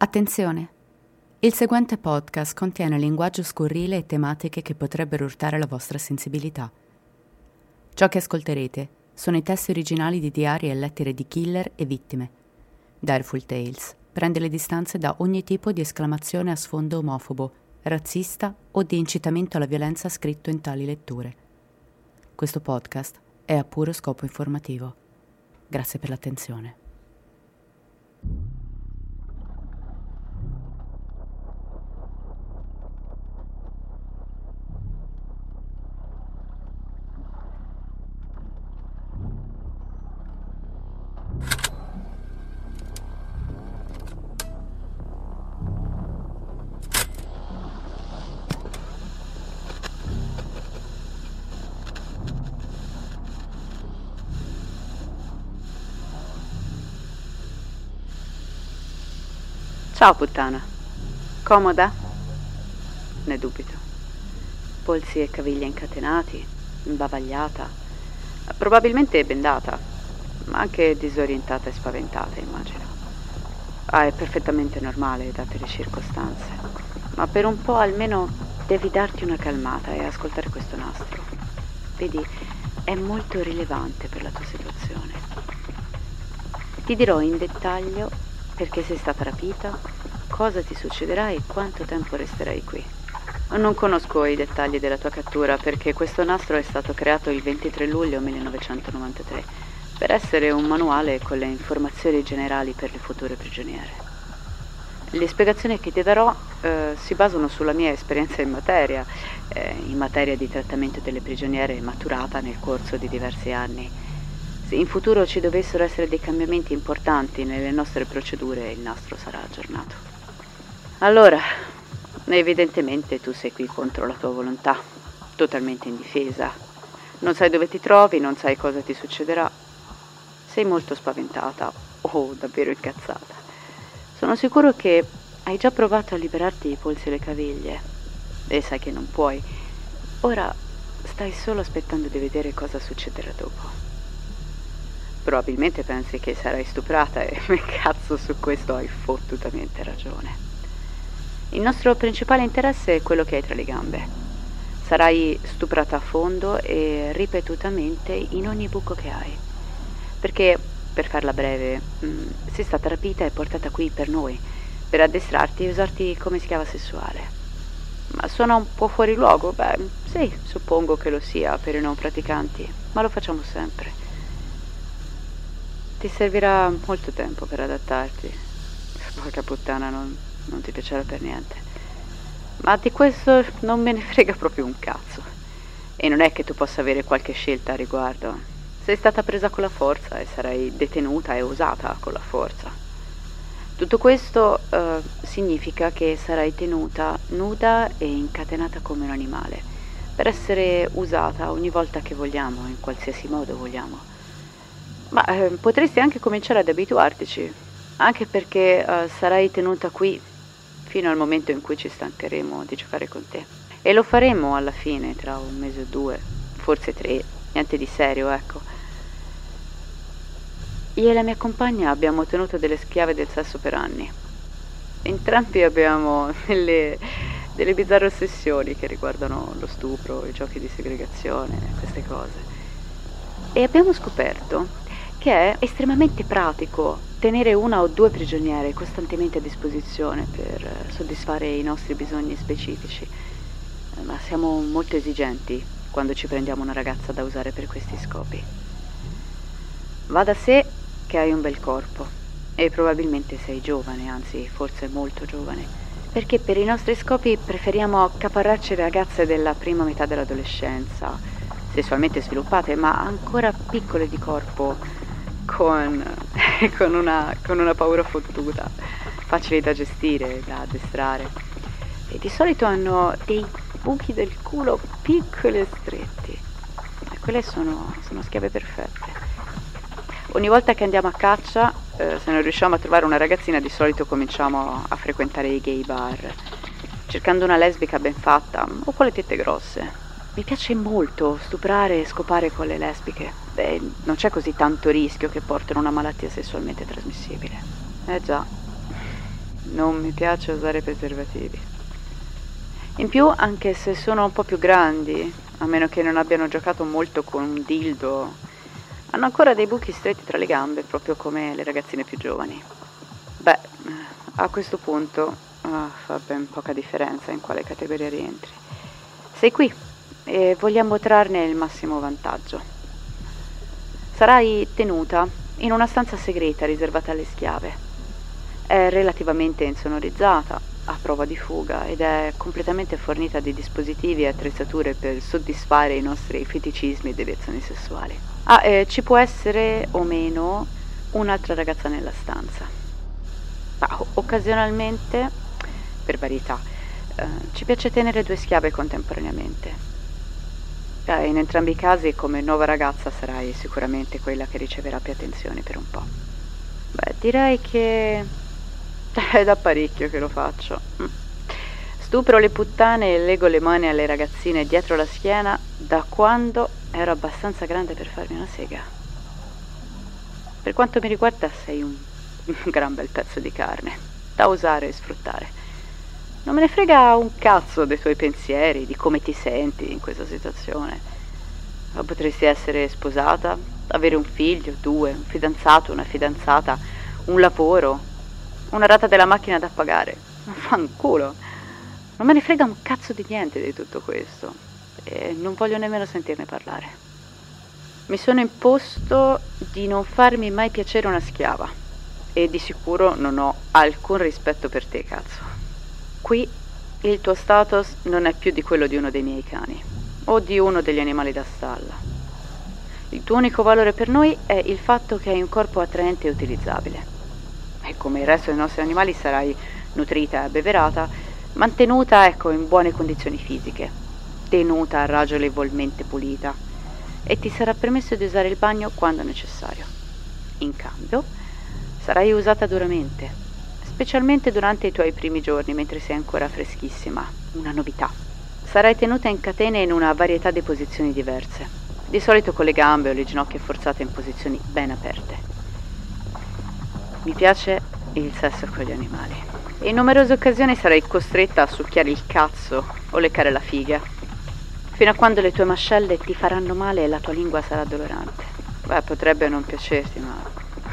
Attenzione! Il seguente podcast contiene linguaggio scurrile e tematiche che potrebbero urtare la vostra sensibilità. Ciò che ascolterete sono i testi originali di diari e lettere di killer e vittime. Direful Tales prende le distanze da ogni tipo di esclamazione a sfondo omofobo, razzista o di incitamento alla violenza scritto in tali letture. Questo podcast è a puro scopo informativo. Grazie per l'attenzione. Ciao puttana. Comoda? Ne dubito. Polsi e caviglie incatenati, imbavagliata, probabilmente bendata, ma anche disorientata e spaventata, immagino. Ah, è perfettamente normale, date le circostanze. Ma per un po' almeno devi darti una calmata e ascoltare questo nastro. Vedi, è molto rilevante per la tua situazione. Ti dirò in dettaglio perché sei stata rapita, cosa ti succederà e quanto tempo resterai qui. Non conosco i dettagli della tua cattura perché questo nastro è stato creato il 23 luglio 1993 per essere un manuale con le informazioni generali per le future prigioniere. Le spiegazioni che ti darò eh, si basano sulla mia esperienza in materia, eh, in materia di trattamento delle prigioniere maturata nel corso di diversi anni se in futuro ci dovessero essere dei cambiamenti importanti nelle nostre procedure, il nastro sarà aggiornato. Allora, evidentemente tu sei qui contro la tua volontà, totalmente indifesa. Non sai dove ti trovi, non sai cosa ti succederà. Sei molto spaventata o davvero incazzata. Sono sicuro che hai già provato a liberarti i polsi e le caviglie e sai che non puoi. Ora stai solo aspettando di vedere cosa succederà dopo. Probabilmente pensi che sarai stuprata e cazzo su questo hai fottutamente ragione. Il nostro principale interesse è quello che hai tra le gambe. Sarai stuprata a fondo e ripetutamente in ogni buco che hai. Perché, per farla breve, mh, mm, sei stata rapita e portata qui per noi, per addestrarti e usarti come schiava sessuale. Ma suona un po' fuori luogo? Beh, sì, suppongo che lo sia per i non praticanti, ma lo facciamo sempre. Ti servirà molto tempo per adattarti. Porca puttana, non, non ti piacerà per niente. Ma di questo non me ne frega proprio un cazzo. E non è che tu possa avere qualche scelta a riguardo. Sei stata presa con la forza e sarai detenuta e usata con la forza. Tutto questo uh, significa che sarai tenuta nuda e incatenata come un animale, per essere usata ogni volta che vogliamo, in qualsiasi modo vogliamo. Ma eh, potresti anche cominciare ad abituartici, anche perché eh, sarai tenuta qui fino al momento in cui ci stancheremo di giocare con te. E lo faremo alla fine, tra un mese o due, forse tre, niente di serio, ecco. Io e la mia compagna abbiamo tenuto delle schiave del sesso per anni. Entrambi abbiamo delle, delle bizzarre ossessioni che riguardano lo stupro, i giochi di segregazione, queste cose. E abbiamo scoperto che è estremamente pratico tenere una o due prigioniere costantemente a disposizione per eh, soddisfare i nostri bisogni specifici, eh, ma siamo molto esigenti quando ci prendiamo una ragazza da usare per questi scopi. Va da sé che hai un bel corpo e probabilmente sei giovane, anzi forse molto giovane, perché per i nostri scopi preferiamo accaparrarci ragazze della prima metà dell'adolescenza, sessualmente sviluppate ma ancora piccole di corpo con, con, una, con una paura fottuta. facili da gestire, da addestrare. E di solito hanno dei buchi del culo piccoli e stretti. E quelle sono, sono schiave perfette. Ogni volta che andiamo a caccia, eh, se non riusciamo a trovare una ragazzina, di solito cominciamo a frequentare i gay bar, cercando una lesbica ben fatta o con le tette grosse. Mi piace molto stuprare e scopare con le lesbiche. Beh, non c'è così tanto rischio che portino una malattia sessualmente trasmissibile. Eh già, non mi piace usare preservativi. In più, anche se sono un po' più grandi, a meno che non abbiano giocato molto con un dildo, hanno ancora dei buchi stretti tra le gambe, proprio come le ragazzine più giovani. Beh, a questo punto oh, fa ben poca differenza in quale categoria rientri. Sei qui e vogliamo trarne il massimo vantaggio. Sarai tenuta in una stanza segreta riservata alle schiave. È relativamente insonorizzata, a prova di fuga ed è completamente fornita di dispositivi e attrezzature per soddisfare i nostri feticismi e deviazioni sessuali. Ah, eh, ci può essere o meno un'altra ragazza nella stanza. Ah, occasionalmente, per varietà, eh, ci piace tenere due schiave contemporaneamente. Eh, in entrambi i casi, come nuova ragazza, sarai sicuramente quella che riceverà più attenzioni per un po'. Beh, direi che è da parecchio che lo faccio. Mm. Stupro le puttane e lego le mani alle ragazzine dietro la schiena da quando ero abbastanza grande per farmi una sega. Per quanto mi riguarda sei un gran bel pezzo di carne, da usare e sfruttare. Non me ne frega un cazzo dei tuoi pensieri, di come ti senti in questa situazione. Potresti essere sposata, avere un figlio, due, un fidanzato, una fidanzata, un lavoro, una rata della macchina da pagare. Fanculo. Non me ne frega un cazzo di niente di tutto questo e non voglio nemmeno sentirne parlare. Mi sono imposto di non farmi mai piacere una schiava e di sicuro non ho alcun rispetto per te, cazzo. Qui il tuo status non è più di quello di uno dei miei cani o di uno degli animali da stalla. Il tuo unico valore per noi è il fatto che hai un corpo attraente e utilizzabile. E come il resto dei nostri animali sarai nutrita e abbeverata, mantenuta ecco in buone condizioni fisiche, tenuta ragionevolmente pulita e ti sarà permesso di usare il bagno quando necessario. In cambio, sarai usata duramente specialmente durante i tuoi primi giorni mentre sei ancora freschissima, una novità. Sarai tenuta in catene in una varietà di posizioni diverse, di solito con le gambe o le ginocchia forzate in posizioni ben aperte. Mi piace il sesso con gli animali. In numerose occasioni sarai costretta a succhiare il cazzo o leccare la figa, fino a quando le tue mascelle ti faranno male e la tua lingua sarà dolorante. Beh, potrebbe non piacerti, ma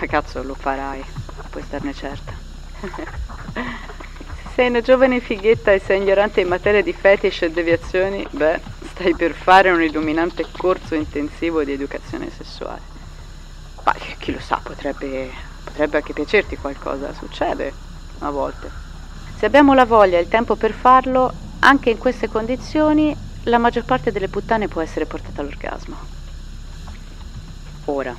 cazzo lo farai, puoi starne certa. Sei una giovane fighetta e sei ignorante in materia di fetish e deviazioni, beh, stai per fare un illuminante corso intensivo di educazione sessuale. Ma chi lo sa, potrebbe, potrebbe anche piacerti qualcosa, succede a volte. Se abbiamo la voglia e il tempo per farlo, anche in queste condizioni, la maggior parte delle puttane può essere portata all'orgasmo. Ora,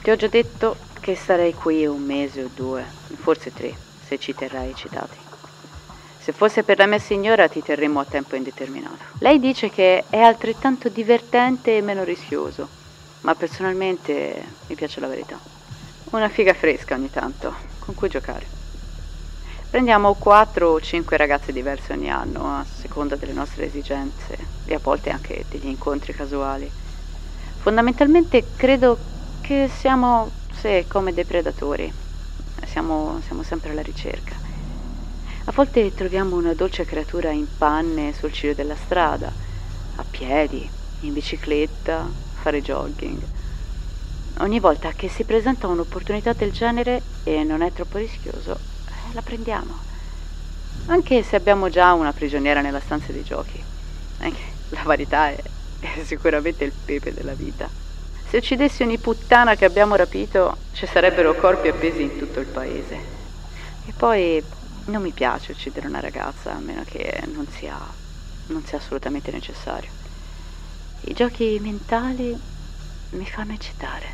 ti ho già detto che starei qui un mese o due, forse tre, se ci terrai eccitati. Se fosse per la mia signora ti terremmo a tempo indeterminato. Lei dice che è altrettanto divertente e meno rischioso, ma personalmente mi piace la verità. Una figa fresca ogni tanto, con cui giocare. Prendiamo quattro o cinque ragazze diverse ogni anno, a seconda delle nostre esigenze e a volte anche degli incontri casuali. Fondamentalmente credo che siamo se come dei predatori. Siamo, siamo sempre alla ricerca. A volte troviamo una dolce creatura in panne sul ciglio della strada, a piedi, in bicicletta, fare jogging. Ogni volta che si presenta un'opportunità del genere e non è troppo rischioso, eh, la prendiamo. Anche se abbiamo già una prigioniera nella stanza dei giochi. La verità è, è sicuramente il pepe della vita. Se uccidessi ogni puttana che abbiamo rapito, ci sarebbero corpi appesi in tutto il paese. E poi non mi piace uccidere una ragazza, a meno che non sia, non sia assolutamente necessario. I giochi mentali mi fanno eccitare.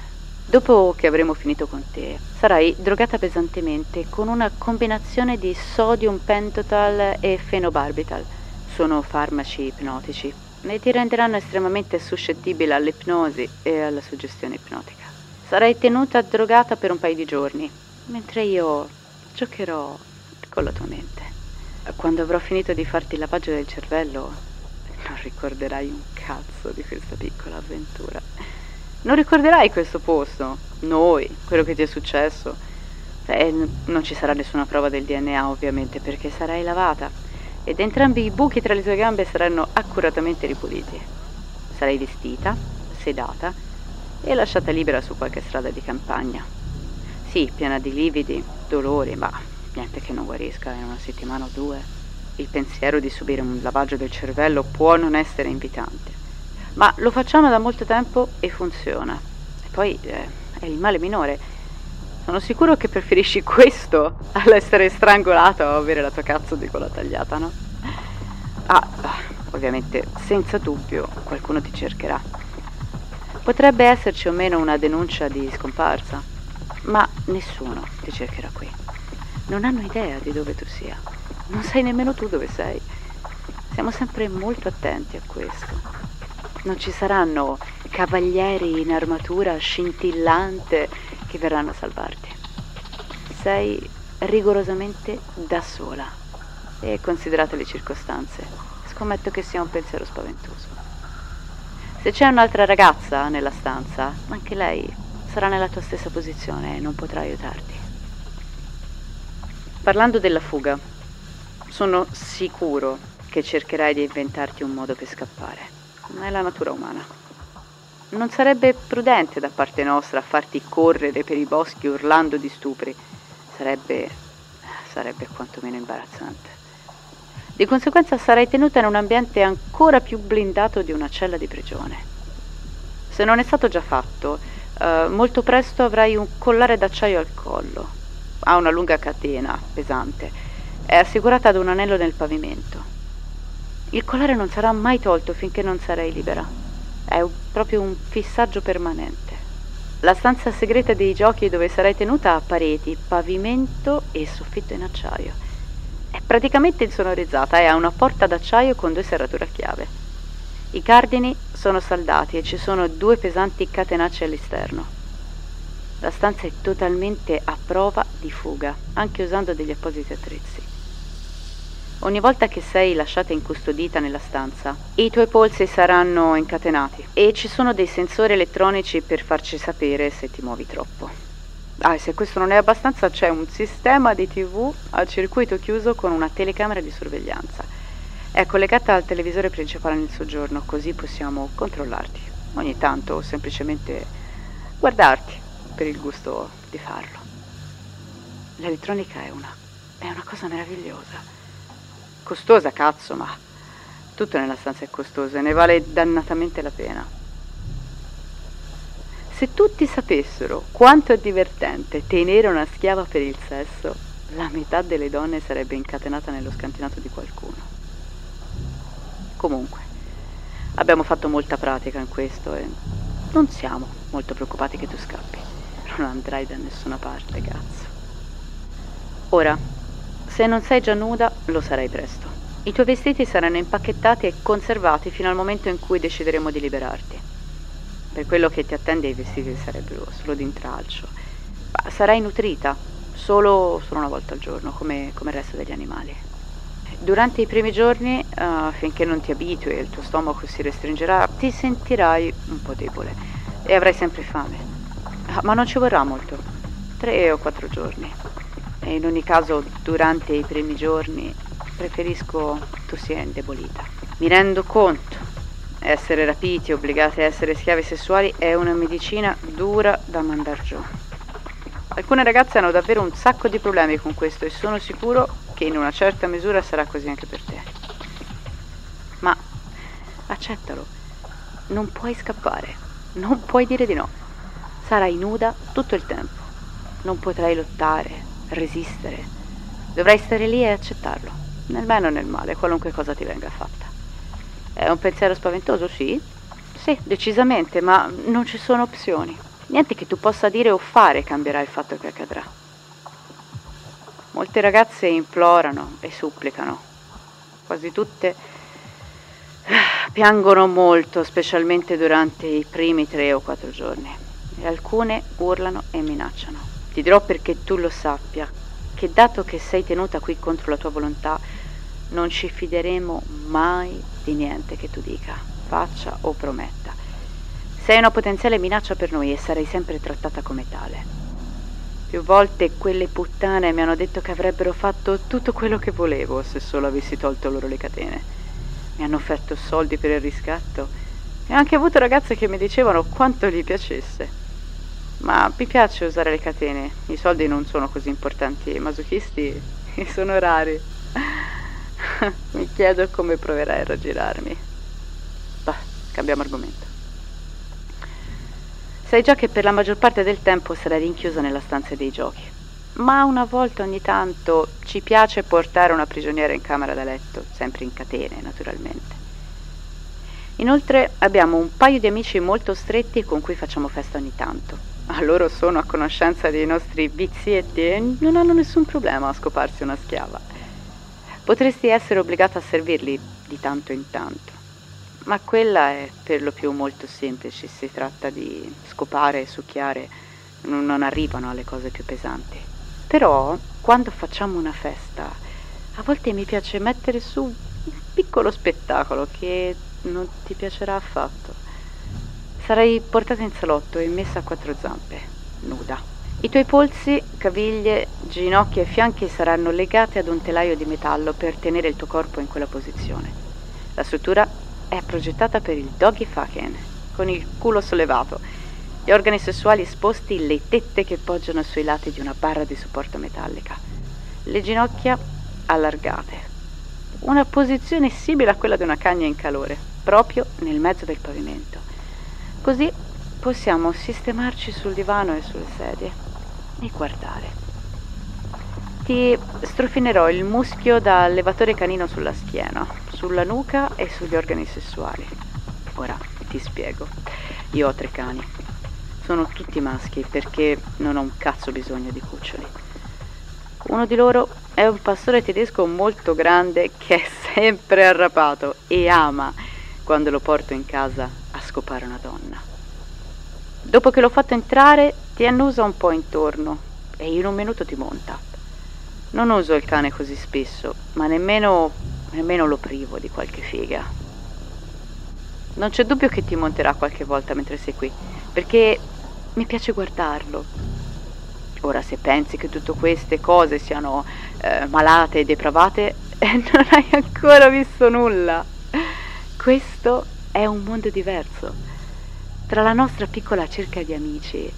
Dopo che avremo finito con te, sarai drogata pesantemente con una combinazione di sodium pentotal e fenobarbital. Sono farmaci ipnotici e ti renderanno estremamente suscettibile all'ipnosi e alla suggestione ipnotica. Sarai tenuta drogata per un paio di giorni, mentre io giocherò con la tua mente. Quando avrò finito di farti il lavaggio del cervello, non ricorderai un cazzo di questa piccola avventura. Non ricorderai questo posto, noi, quello che ti è successo. E non ci sarà nessuna prova del DNA ovviamente perché sarai lavata ed entrambi i buchi tra le tue gambe saranno accuratamente ripuliti. Sarai vestita, sedata e lasciata libera su qualche strada di campagna. Sì, piena di lividi, dolori, ma niente che non guarisca in una settimana o due. Il pensiero di subire un lavaggio del cervello può non essere invitante ma lo facciamo da molto tempo e funziona. E poi eh, è il male minore. Sono sicuro che preferisci questo all'essere strangolato o avere la tua cazzo di cola tagliata, no? Ah, ovviamente, senza dubbio, qualcuno ti cercherà. Potrebbe esserci o meno una denuncia di scomparsa, ma nessuno ti cercherà qui. Non hanno idea di dove tu sia. Non sai nemmeno tu dove sei. Siamo sempre molto attenti a questo. Non ci saranno cavalieri in armatura scintillante che verranno a salvarti. Sei rigorosamente da sola e considerate le circostanze, scommetto che sia un pensiero spaventoso. Se c'è un'altra ragazza nella stanza, anche lei sarà nella tua stessa posizione e non potrà aiutarti. Parlando della fuga, sono sicuro che cercherai di inventarti un modo per scappare ma è la natura umana. Non sarebbe prudente da parte nostra farti correre per i boschi urlando di stupri. Sarebbe. sarebbe quantomeno imbarazzante. Di conseguenza sarai tenuta in un ambiente ancora più blindato di una cella di prigione. Se non è stato già fatto, eh, molto presto avrai un collare d'acciaio al collo. Ha una lunga catena pesante. È assicurata ad un anello nel pavimento. Il collare non sarà mai tolto finché non sarai libera. È un, proprio un fissaggio permanente. La stanza segreta dei giochi dove sarai tenuta ha pareti, pavimento e soffitto in acciaio. È praticamente insonorizzata e ha una porta d'acciaio con due serrature a chiave. I cardini sono saldati e ci sono due pesanti catenacce all'esterno. La stanza è totalmente a prova di fuga, anche usando degli appositi attrezzi. Ogni volta che sei lasciata incustodita nella stanza, i tuoi polsi saranno incatenati e ci sono dei sensori elettronici per farci sapere se ti muovi troppo. Ah, e se questo non è abbastanza, c'è un sistema di TV a circuito chiuso con una telecamera di sorveglianza. È collegata al televisore principale nel soggiorno, così possiamo controllarti ogni tanto semplicemente guardarti per il gusto di farlo. L'elettronica è una, è una cosa meravigliosa. Costosa, cazzo, ma tutto nella stanza è costoso e ne vale dannatamente la pena. Se tutti sapessero quanto è divertente tenere una schiava per il sesso, la metà delle donne sarebbe incatenata nello scantinato di qualcuno. Comunque, abbiamo fatto molta pratica in questo e non siamo molto preoccupati che tu scappi. Non andrai da nessuna parte, cazzo. Ora, se non sei già nuda, lo sarai presto. I tuoi vestiti saranno impacchettati e conservati fino al momento in cui decideremo di liberarti. Per quello che ti attende i vestiti sarebbero solo d'intralcio. Ma sarai nutrita, solo, solo una volta al giorno, come, come, il resto degli animali. Durante i primi giorni, uh, finché non ti abitui e il tuo stomaco si restringerà, ti sentirai un po' debole e avrai sempre fame. Ma non ci vorrà molto, tre o quattro giorni e in ogni caso durante i primi giorni preferisco tu sia indebolita. Mi rendo conto, essere rapiti, obbligati a essere schiavi sessuali è una medicina dura da mandar giù. Alcune ragazze hanno davvero un sacco di problemi con questo e sono sicuro che in una certa misura sarà così anche per te. Ma accettalo, non puoi scappare, non puoi dire di no. Sarai nuda tutto il tempo, non potrai lottare, resistere. Dovrai stare lì e accettarlo, nel bene o nel male, qualunque cosa ti venga fatta. È un pensiero spaventoso, sì? Sì, decisamente, ma non ci sono opzioni. Niente che tu possa dire o fare cambierà il fatto che accadrà. Molte ragazze implorano e supplicano, quasi tutte ah, piangono molto, specialmente durante i primi tre o quattro giorni, e alcune urlano e minacciano. Ti dirò perché tu lo sappia, che dato che sei tenuta qui contro la tua volontà, non ci fideremo mai di niente che tu dica, faccia o prometta. Sei una potenziale minaccia per noi e sarai sempre trattata come tale. Più volte quelle puttane mi hanno detto che avrebbero fatto tutto quello che volevo se solo avessi tolto loro le catene. Mi hanno offerto soldi per il riscatto e ho anche avuto ragazze che mi dicevano quanto gli piacesse. Ma mi piace usare le catene, i soldi non sono così importanti, i masochisti sono rari. mi chiedo come proverai a raggirarmi. Bah, cambiamo argomento. Sai già che per la maggior parte del tempo sarai rinchiusa nella stanza dei giochi, ma una volta ogni tanto ci piace portare una prigioniera in camera da letto, sempre in catene naturalmente. Inoltre abbiamo un paio di amici molto stretti con cui facciamo festa ogni tanto. A loro sono a conoscenza dei nostri vizietti e non hanno nessun problema a scoparsi una schiava. Potresti essere obbligata a servirli di tanto in tanto ma quella è per lo più molto semplice, si tratta di scopare e succhiare, non arrivano alle cose più pesanti. Però quando facciamo una festa, a volte mi piace mettere su un piccolo spettacolo che non ti piacerà affatto. Sarai portata in salotto e messa a quattro zampe, nuda. I tuoi polsi, caviglie, ginocchia e fianchi saranno legati ad un telaio di metallo per tenere il tuo corpo in quella posizione. La struttura è progettata per il doggy fucking, con il culo sollevato, gli organi sessuali esposti, le tette che poggiano sui lati di una barra di supporto metallica, le ginocchia allargate. Una posizione simile a quella di una cagna in calore, proprio nel mezzo del pavimento. Così possiamo sistemarci sul divano e sulle sedie e guardare. Ti strofinerò il muschio da allevatore canino sulla schiena, sulla nuca e sugli organi sessuali. Ora ti spiego. Io ho tre cani. Sono tutti maschi perché non ho un cazzo bisogno di cuccioli. Uno di loro è un pastore tedesco molto grande che è sempre arrapato e ama quando lo porto in casa a scopare una donna. Dopo che l'ho fatto entrare, ti annusa un po' intorno e in un minuto ti monta. Non uso il cane così spesso, ma nemmeno nemmeno lo privo di qualche figa. Non c'è dubbio che ti monterà qualche volta mentre sei qui, perché mi piace guardarlo. Ora, se pensi che tutte queste cose siano eh, malate e depravate, non hai ancora visto nulla. Questo è un mondo diverso. Tra la nostra piccola cerca di amici,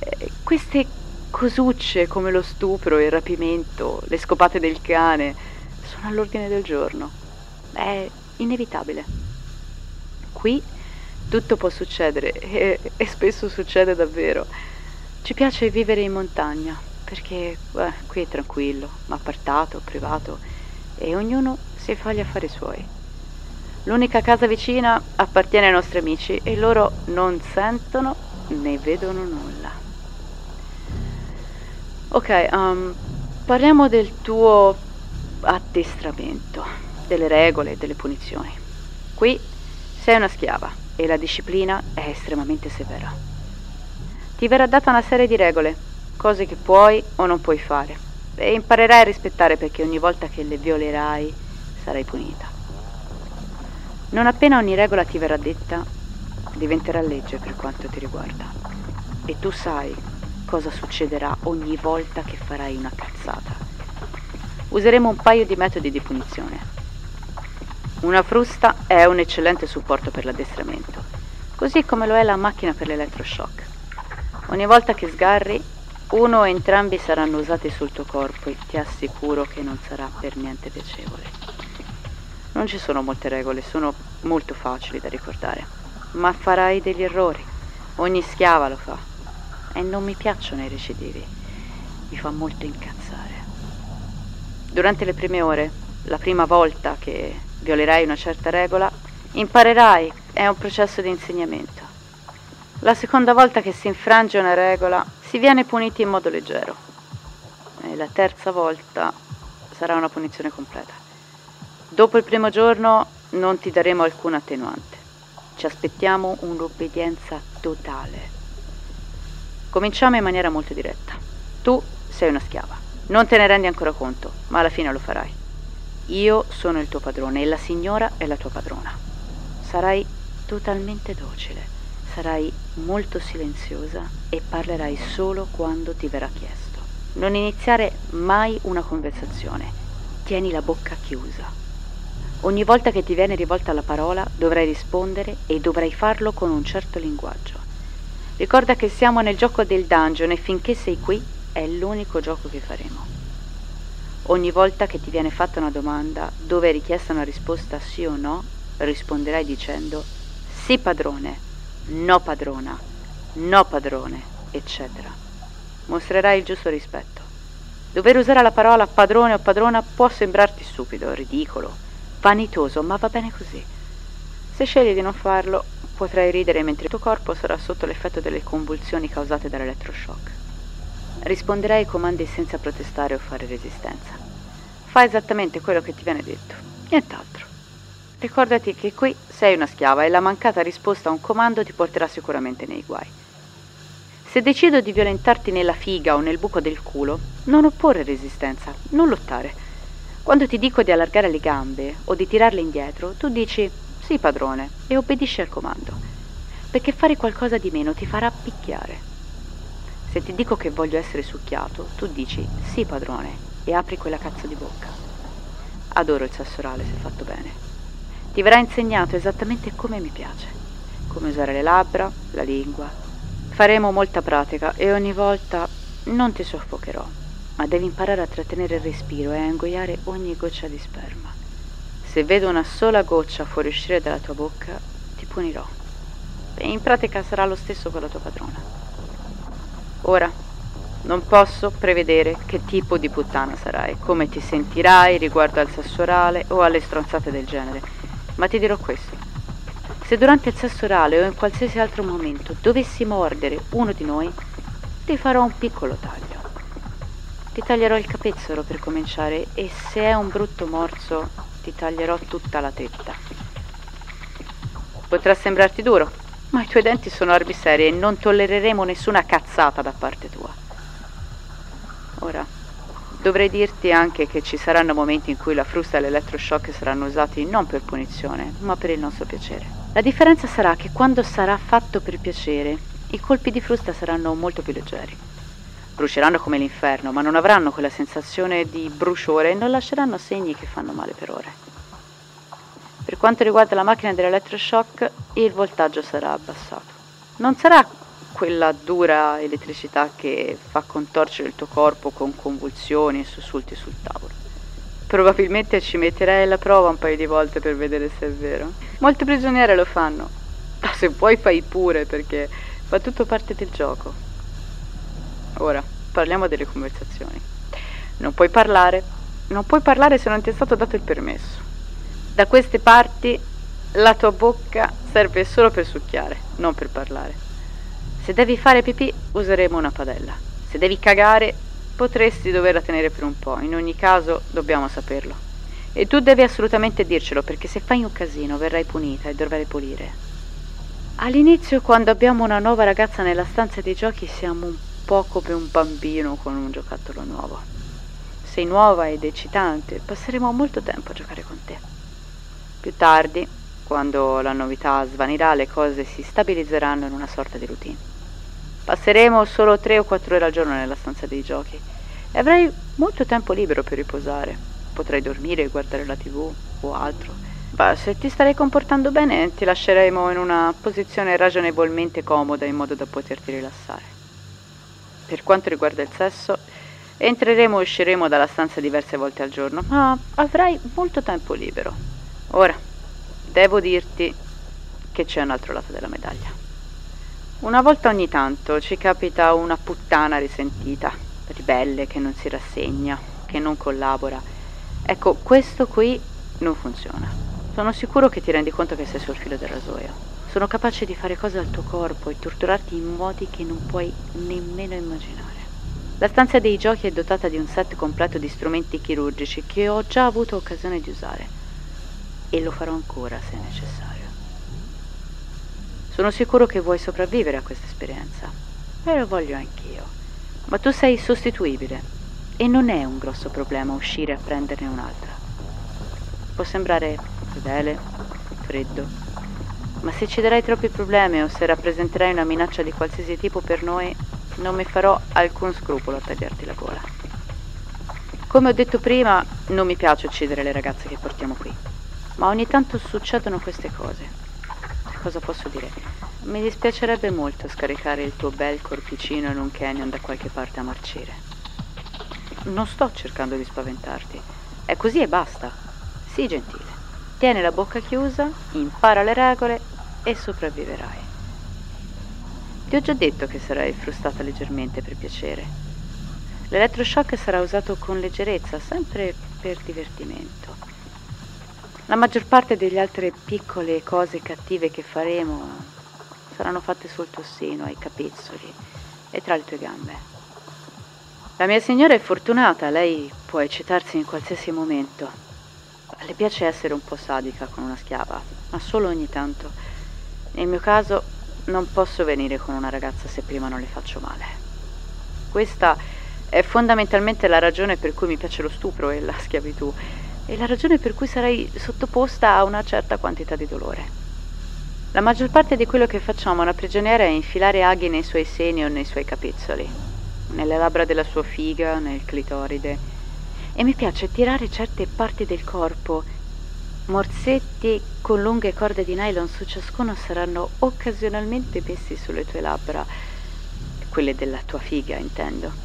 eh, queste cosucce come lo stupro, il rapimento, le scopate del cane, sono all'ordine del giorno. È inevitabile. Qui tutto può succedere e, e spesso succede davvero. Ci piace vivere in montagna perché beh, qui è tranquillo, appartato, privato e ognuno si fa gli affari suoi. L'unica casa vicina appartiene ai nostri amici e loro non sentono né vedono nulla. Ok, um, parliamo del tuo addestramento, delle regole e delle punizioni. Qui sei una schiava e la disciplina è estremamente severa. Ti verrà data una serie di regole, cose che puoi o non puoi fare, e imparerai a rispettare perché ogni volta che le violerai sarai punita. Non appena ogni regola ti verrà detta, diventerà legge per quanto ti riguarda. E tu sai cosa succederà ogni volta che farai una cazzata useremo un paio di metodi di punizione. Una frusta è un eccellente supporto per l'addestramento, così come lo è la macchina per l'elettroshock. Ogni volta che sgarri, uno o entrambi saranno usati sul tuo corpo e ti assicuro che non sarà per niente piacevole. Non ci sono molte regole, sono molto facili da ricordare, ma farai degli errori. Ogni schiava lo fa. E non mi piacciono i recidivi. Mi fa molto incazzare. Durante le prime ore, la prima volta che violerai una certa regola, imparerai, è un processo di insegnamento. La seconda volta che si infrange una regola si viene puniti in modo leggero. E la terza volta sarà una punizione completa. Dopo il primo giorno non ti daremo alcun attenuante. Ci aspettiamo un'obbedienza totale. Cominciamo in maniera molto diretta. Tu sei una schiava. Non te ne rendi ancora conto, ma alla fine lo farai. Io sono il tuo padrone e la signora è la tua padrona. Sarai totalmente docile, sarai molto silenziosa e parlerai solo quando ti verrà chiesto. Non iniziare mai una conversazione. Tieni la bocca chiusa. Ogni volta che ti viene rivolta la parola dovrai rispondere e dovrai farlo con un certo linguaggio. Ricorda che siamo nel gioco del dungeon e finché sei qui è l'unico gioco che faremo. Ogni volta che ti viene fatta una domanda dove è richiesta una risposta sì o no, risponderai dicendo sì padrone, no padrona, no padrone, eccetera. Mostrerai il giusto rispetto. Dover usare la parola padrone o padrona può sembrarti stupido, ridicolo, vanitoso, ma va bene così. Se scegli di non farlo, potrai ridere mentre il tuo corpo sarà sotto l'effetto delle convulsioni causate dall'elettroshock. Risponderai ai comandi senza protestare o fare resistenza. Fai esattamente quello che ti viene detto, nient'altro. Ricordati che qui sei una schiava e la mancata risposta a un comando ti porterà sicuramente nei guai. Se decido di violentarti nella figa o nel buco del culo, non opporre resistenza, non lottare. Quando ti dico di allargare le gambe o di tirarle indietro, tu dici sì padrone e obbedisci al comando, perché fare qualcosa di meno ti farà picchiare. Se ti dico che voglio essere succhiato, tu dici sì padrone e apri quella cazzo di bocca. Adoro il sesso orale se fatto bene. Ti verrà insegnato esattamente come mi piace, come usare le labbra, la lingua. Faremo molta pratica e ogni volta non ti soffocherò, ma devi imparare a trattenere il respiro e a ingoiare ogni goccia di sperma. Se vedo una sola goccia fuoriuscire dalla tua bocca, ti punirò. E in pratica sarà lo stesso con la tua padrona. Ora, non posso prevedere che tipo di puttana sarai, come ti sentirai riguardo al sesso orale o alle stronzate del genere ma ti dirò questo. Se durante il sesso orale o in qualsiasi altro momento dovessi mordere uno di noi, ti farò un piccolo taglio. Ti taglierò il capezzolo per cominciare e se è un brutto morso ti taglierò tutta la tetta. Potrà sembrarti duro, ma i tuoi denti sono armi serie e non tollereremo nessuna cazzata da parte tua. Ora, Dovrei dirti anche che ci saranno momenti in cui la frusta e l'elettroshock saranno usati non per punizione, ma per il nostro piacere. La differenza sarà che quando sarà fatto per piacere, i colpi di frusta saranno molto più leggeri. Bruceranno come l'inferno, ma non avranno quella sensazione di bruciore e non lasceranno segni che fanno male per ore. Per quanto riguarda la macchina dell'elettroshock, il voltaggio sarà abbassato. Non sarà quella dura elettricità che fa contorcere il tuo corpo con convulsioni e sussulti sul tavolo. Probabilmente ci metterei alla prova un paio di volte per vedere se è vero. Molte prigioniere lo fanno. Ma se vuoi fai pure perché fa tutto parte del gioco. Ora, parliamo delle conversazioni. Non puoi parlare, non puoi parlare se non ti è stato dato il permesso. Da queste parti la tua bocca serve solo per succhiare, non per parlare. Se devi fare pipì useremo una padella. Se devi cagare potresti doverla tenere per un po', in ogni caso dobbiamo saperlo. E tu devi assolutamente dircelo perché se fai un casino verrai punita e dovrai pulire. All'inizio quando abbiamo una nuova ragazza nella stanza dei giochi siamo un po' come un bambino con un giocattolo nuovo. Sei nuova ed eccitante, passeremo molto tempo a giocare con te. Più tardi, quando la novità svanirà, le cose si stabilizzeranno in una sorta di routine. Passeremo solo tre o quattro ore al giorno nella stanza dei giochi e avrei molto tempo libero per riposare. Potrei dormire, guardare la tv o altro. Ma se ti starei comportando bene, ti lasceremo in una posizione ragionevolmente comoda in modo da poterti rilassare. Per quanto riguarda il sesso, entreremo e usciremo dalla stanza diverse volte al giorno, ma avrai molto tempo libero. Ora, devo dirti che c'è un altro lato della medaglia. Una volta ogni tanto ci capita una puttana risentita, ribelle, che non si rassegna, che non collabora. Ecco, questo qui non funziona. Sono sicuro che ti rendi conto che sei sul filo del rasoio. Sono capaci di fare cose al tuo corpo e torturarti in modi che non puoi nemmeno immaginare. La stanza dei giochi è dotata di un set completo di strumenti chirurgici che ho già avuto occasione di usare e lo farò ancora se necessario. Sono sicuro che vuoi sopravvivere a questa esperienza e lo voglio anch'io, ma tu sei sostituibile e non è un grosso problema uscire a prenderne un'altra. Può sembrare crudele, freddo, ma se ci darai troppi problemi o se rappresenterai una minaccia di qualsiasi tipo per noi, non mi farò alcun scrupolo a tagliarti la gola. Come ho detto prima, non mi piace uccidere le ragazze che portiamo qui, ma ogni tanto succedono queste cose. Cosa posso dire? Mi dispiacerebbe molto scaricare il tuo bel corpicino in un canyon da qualche parte a marcire. Non sto cercando di spaventarti. È così e basta. Sii gentile. Tieni la bocca chiusa, impara le regole e sopravviverai. Ti ho già detto che sarai frustata leggermente per piacere. L'elettroshock sarà usato con leggerezza, sempre per divertimento. La maggior parte delle altre piccole cose cattive che faremo saranno fatte sul tuo seno, ai capezzoli e tra le tue gambe. La mia signora è fortunata, lei può eccitarsi in qualsiasi momento. Le piace essere un po' sadica con una schiava, ma solo ogni tanto. Nel mio caso non posso venire con una ragazza se prima non le faccio male. Questa è fondamentalmente la ragione per cui mi piace lo stupro e la schiavitù e la ragione per cui sarei sottoposta a una certa quantità di dolore. La maggior parte di quello che facciamo a una prigioniera è infilare aghi nei suoi seni o nei suoi capezzoli, nelle labbra della sua figa, nel clitoride. E mi piace tirare certe parti del corpo Morsetti con lunghe corde di nylon su ciascuno saranno occasionalmente messi sulle tue labbra, quelle della tua figa, intendo,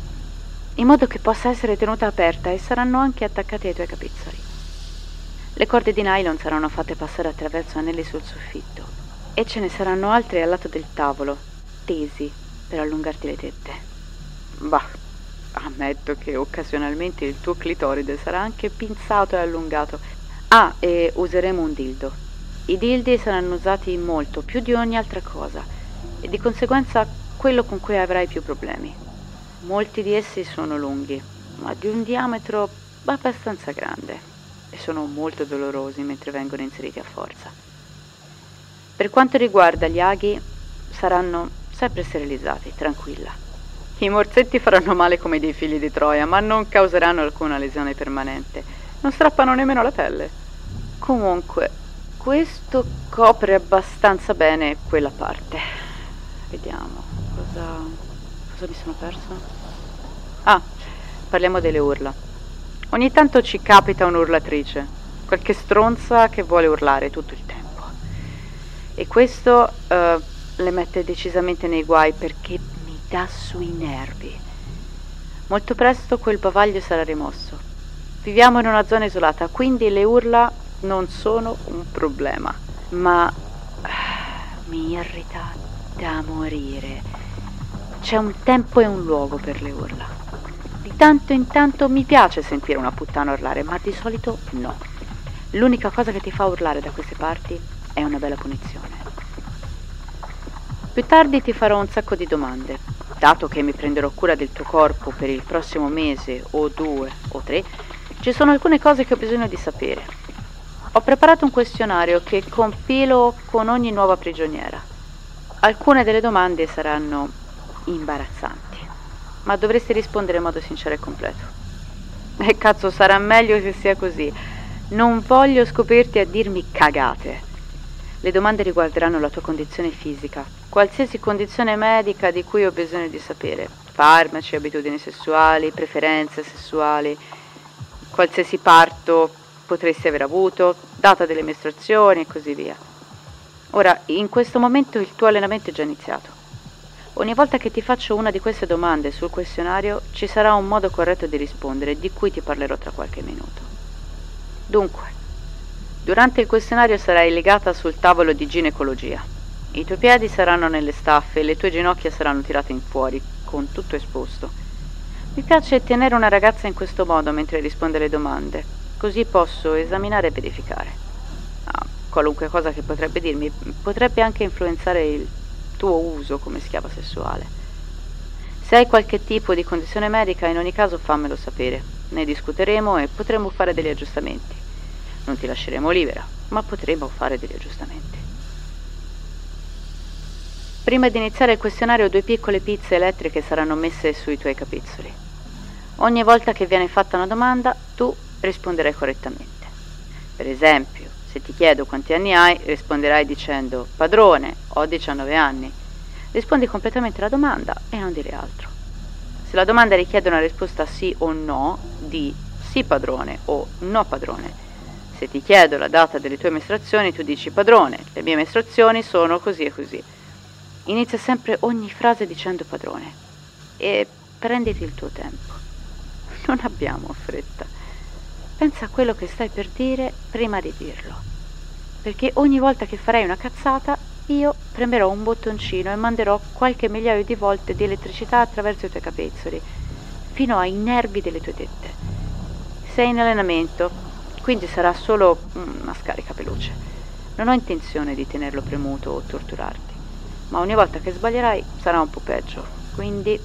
in modo che possa essere tenuta aperta e saranno anche attaccati ai tuoi capezzoli. Le corde di nylon saranno fatte passare attraverso anelli sul soffitto e ce ne saranno altri al lato del tavolo, tesi per allungarti le tette. Bah, ammetto che occasionalmente il tuo clitoride sarà anche pinzato e allungato Ah, e useremo un dildo. I dildi saranno usati molto, più di ogni altra cosa, e di conseguenza quello con cui avrai più problemi. Molti di essi sono lunghi, ma di un diametro abbastanza grande, e sono molto dolorosi mentre vengono inseriti a forza. Per quanto riguarda gli aghi, saranno sempre sterilizzati, tranquilla. I morsetti faranno male come dei figli di Troia, ma non causeranno alcuna lesione permanente. Non strappano nemmeno la pelle. Comunque, questo copre abbastanza bene quella parte. Vediamo, cosa, cosa mi sono perso? Ah, parliamo delle urla. Ogni tanto ci capita un'urlatrice, qualche stronza che vuole urlare tutto il tempo. E questo uh, le mette decisamente nei guai perché mi dà sui nervi. Molto presto quel bavaglio sarà rimosso. Viviamo in una zona isolata, quindi le urla non sono un problema, ma ah, mi irrita da morire. C'è un tempo e un luogo per le urla. Di tanto in tanto mi piace sentire una puttana urlare, ma di solito no. L'unica cosa che ti fa urlare da queste parti è una bella punizione. Più tardi ti farò un sacco di domande. Dato che mi prenderò cura del tuo corpo per il prossimo mese o due o tre, ci sono alcune cose che ho bisogno di sapere. Ho preparato un questionario che compilo con ogni nuova prigioniera. Alcune delle domande saranno imbarazzanti, ma dovresti rispondere in modo sincero e completo. E cazzo, sarà meglio che sia così. Non voglio scoprirti a dirmi cagate. Le domande riguarderanno la tua condizione fisica, qualsiasi condizione medica di cui ho bisogno di sapere, farmaci, abitudini sessuali, preferenze sessuali, qualsiasi parto potresti aver avuto, data delle mestruazioni e così via. Ora, in questo momento il tuo allenamento è già iniziato. Ogni volta che ti faccio una di queste domande sul questionario ci sarà un modo corretto di rispondere, di cui ti parlerò tra qualche minuto. Dunque, durante il questionario sarai legata sul tavolo di ginecologia. I tuoi piedi saranno nelle staffe e le tue ginocchia saranno tirate in fuori, con tutto esposto. Mi piace tenere una ragazza in questo modo mentre risponde alle domande, così posso esaminare e verificare. Ah, qualunque cosa che potrebbe dirmi potrebbe anche influenzare il tuo uso come schiava sessuale. Se hai qualche tipo di condizione medica, in ogni caso fammelo sapere. Ne discuteremo e potremo fare degli aggiustamenti. Non ti lasceremo libera, ma potremo fare degli aggiustamenti. Prima di iniziare il questionario, due piccole pizze elettriche saranno messe sui tuoi capezzoli. Ogni volta che viene fatta una domanda, tu risponderai correttamente. Per esempio, se ti chiedo quanti anni hai, risponderai dicendo padrone, ho 19 anni. Rispondi completamente alla domanda e non dire altro. Se la domanda richiede una risposta sì o no, di sì padrone o no padrone. Se ti chiedo la data delle tue mestruazioni, tu dici padrone, le mie mestruazioni sono così e così. Inizia sempre ogni frase dicendo padrone e prenditi il tuo tempo. Non abbiamo fretta. Pensa a quello che stai per dire prima di dirlo. Perché ogni volta che farai una cazzata, io premerò un bottoncino e manderò qualche migliaio di volte di elettricità attraverso i tuoi capezzoli, fino ai nervi delle tue tette. Sei in allenamento, quindi sarà solo una scarica veloce. Non ho intenzione di tenerlo premuto o torturarti ma ogni volta che sbaglierai sarà un po' peggio, quindi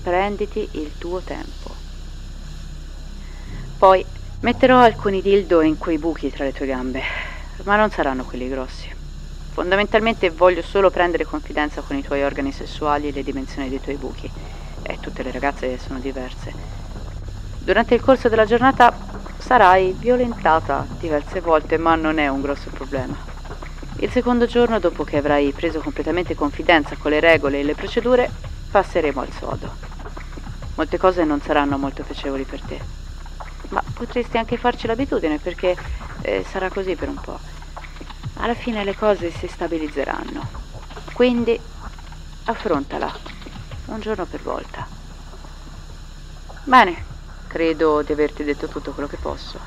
prenditi il tuo tempo. Poi metterò alcuni dildo in quei buchi tra le tue gambe, ma non saranno quelli grossi. Fondamentalmente voglio solo prendere confidenza con i tuoi organi sessuali e le dimensioni dei tuoi buchi. E tutte le ragazze sono diverse. Durante il corso della giornata sarai violentata diverse volte, ma non è un grosso problema. Il secondo giorno, dopo che avrai preso completamente confidenza con le regole e le procedure, passeremo al sodo. Molte cose non saranno molto piacevoli per te, ma potresti anche farci l'abitudine perché eh, sarà così per un po'. Alla fine le cose si stabilizzeranno. Quindi affrontala, un giorno per volta. Bene, credo di averti detto tutto quello che posso.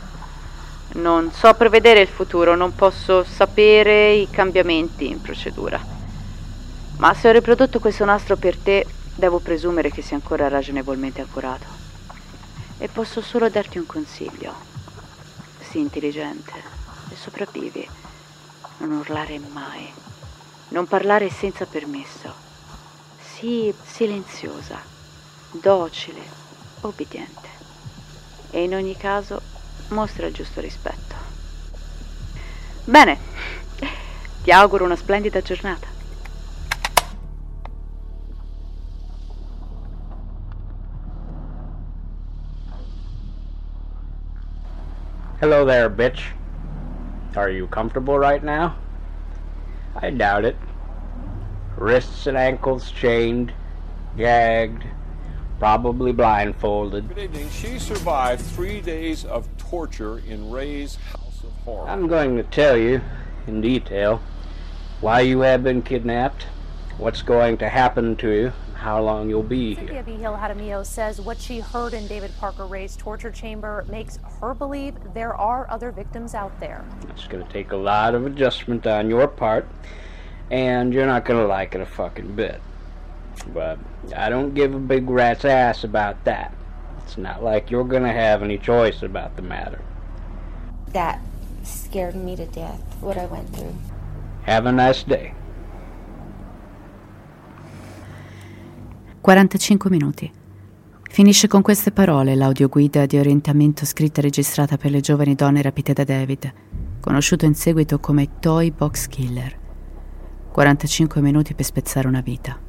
Non so prevedere il futuro, non posso sapere i cambiamenti in procedura. Ma se ho riprodotto questo nastro per te, devo presumere che sia ancora ragionevolmente accurato. E posso solo darti un consiglio. Sii intelligente e sopravvivi. Non urlare mai. Non parlare senza permesso. Sii silenziosa, docile, obbediente. E in ogni caso mostra il giusto rispetto. Bene, ti auguro una splendida giornata. Hello there, bitch. Are you comfortable right now? I doubt it. Wrists and ankles chained, gagged, probably blindfolded. Good evening. She survived three days of torture in Ray's House of Horror. I'm going to tell you in detail why you have been kidnapped, what's going to happen to you, how long you'll be Cynthia here. B. Hill Hadamio says what she heard in David Parker Ray's torture chamber makes her believe there are other victims out there. It's going to take a lot of adjustment on your part, and you're not going to like it a fucking bit. But I don't give a big rat's ass about that. It's not like you're going to have any choice about the matter. That scared me to death, what I went through. Have a nice day. 45 minuti. Finisce con queste parole l'audioguida di orientamento scritta e registrata per le giovani donne rapite da David, conosciuto in seguito come Toy Box Killer. 45 minuti per spezzare una vita.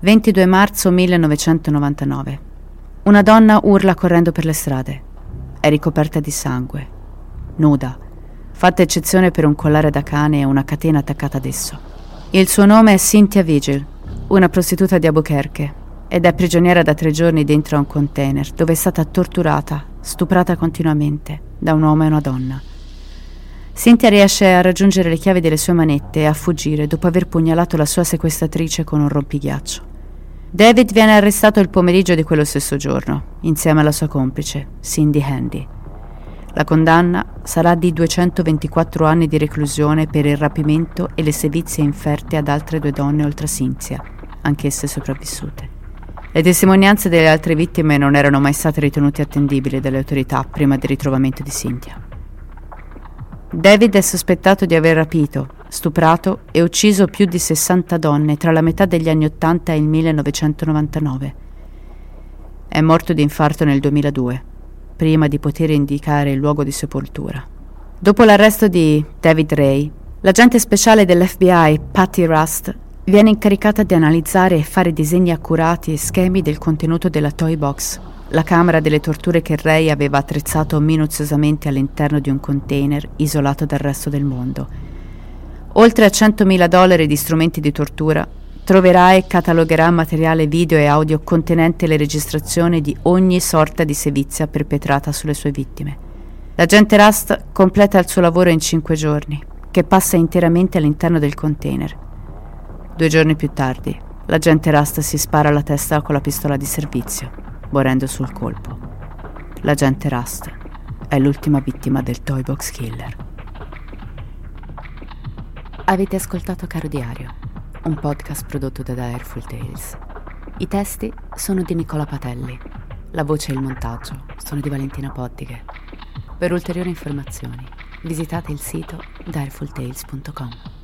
22 marzo 1999. Una donna urla correndo per le strade. È ricoperta di sangue. Nuda. Fatta eccezione per un collare da cane e una catena attaccata ad esso. Il suo nome è Cynthia Vigil, una prostituta di Albuquerque, ed è prigioniera da tre giorni dentro a un container dove è stata torturata, stuprata continuamente da un uomo e una donna. Cynthia riesce a raggiungere le chiavi delle sue manette e a fuggire dopo aver pugnalato la sua sequestratrice con un rompighiaccio. David viene arrestato il pomeriggio di quello stesso giorno, insieme alla sua complice, Cindy Handy. La condanna sarà di 224 anni di reclusione per il rapimento e le sevizie inferte ad altre due donne oltre a Cynthia, anch'esse sopravvissute. Le testimonianze delle altre vittime non erano mai state ritenute attendibili dalle autorità prima del ritrovamento di Cynthia. David è sospettato di aver rapito, stuprato e ucciso più di 60 donne tra la metà degli anni 80 e il 1999. È morto di infarto nel 2002, prima di poter indicare il luogo di sepoltura. Dopo l'arresto di David Ray, l'agente speciale dell'FBI Patty Rust viene incaricata di analizzare e fare disegni accurati e schemi del contenuto della Toy Box la camera delle torture che Ray aveva attrezzato minuziosamente all'interno di un container isolato dal resto del mondo. Oltre a 100.000 dollari di strumenti di tortura, troverà e catalogherà materiale video e audio contenente le registrazioni di ogni sorta di sevizia perpetrata sulle sue vittime. L'agente Rust completa il suo lavoro in cinque giorni, che passa interamente all'interno del container. Due giorni più tardi, l'agente Rust si spara alla testa con la pistola di servizio morendo sul colpo. L'agente Rust è l'ultima vittima del Toy Box Killer. Avete ascoltato Caro Diario, un podcast prodotto da Direful Tales. I testi sono di Nicola Patelli, la voce e il montaggio sono di Valentina Poddighe. Per ulteriori informazioni visitate il sito direfultales.com.